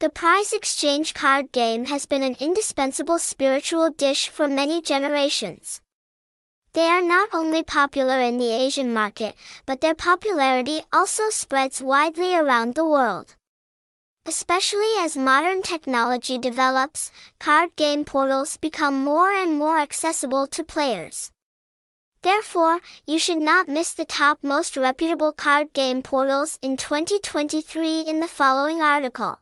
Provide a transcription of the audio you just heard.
The prize exchange card game has been an indispensable spiritual dish for many generations. They are not only popular in the Asian market, but their popularity also spreads widely around the world. Especially as modern technology develops, card game portals become more and more accessible to players. Therefore, you should not miss the top most reputable card game portals in 2023 in the following article.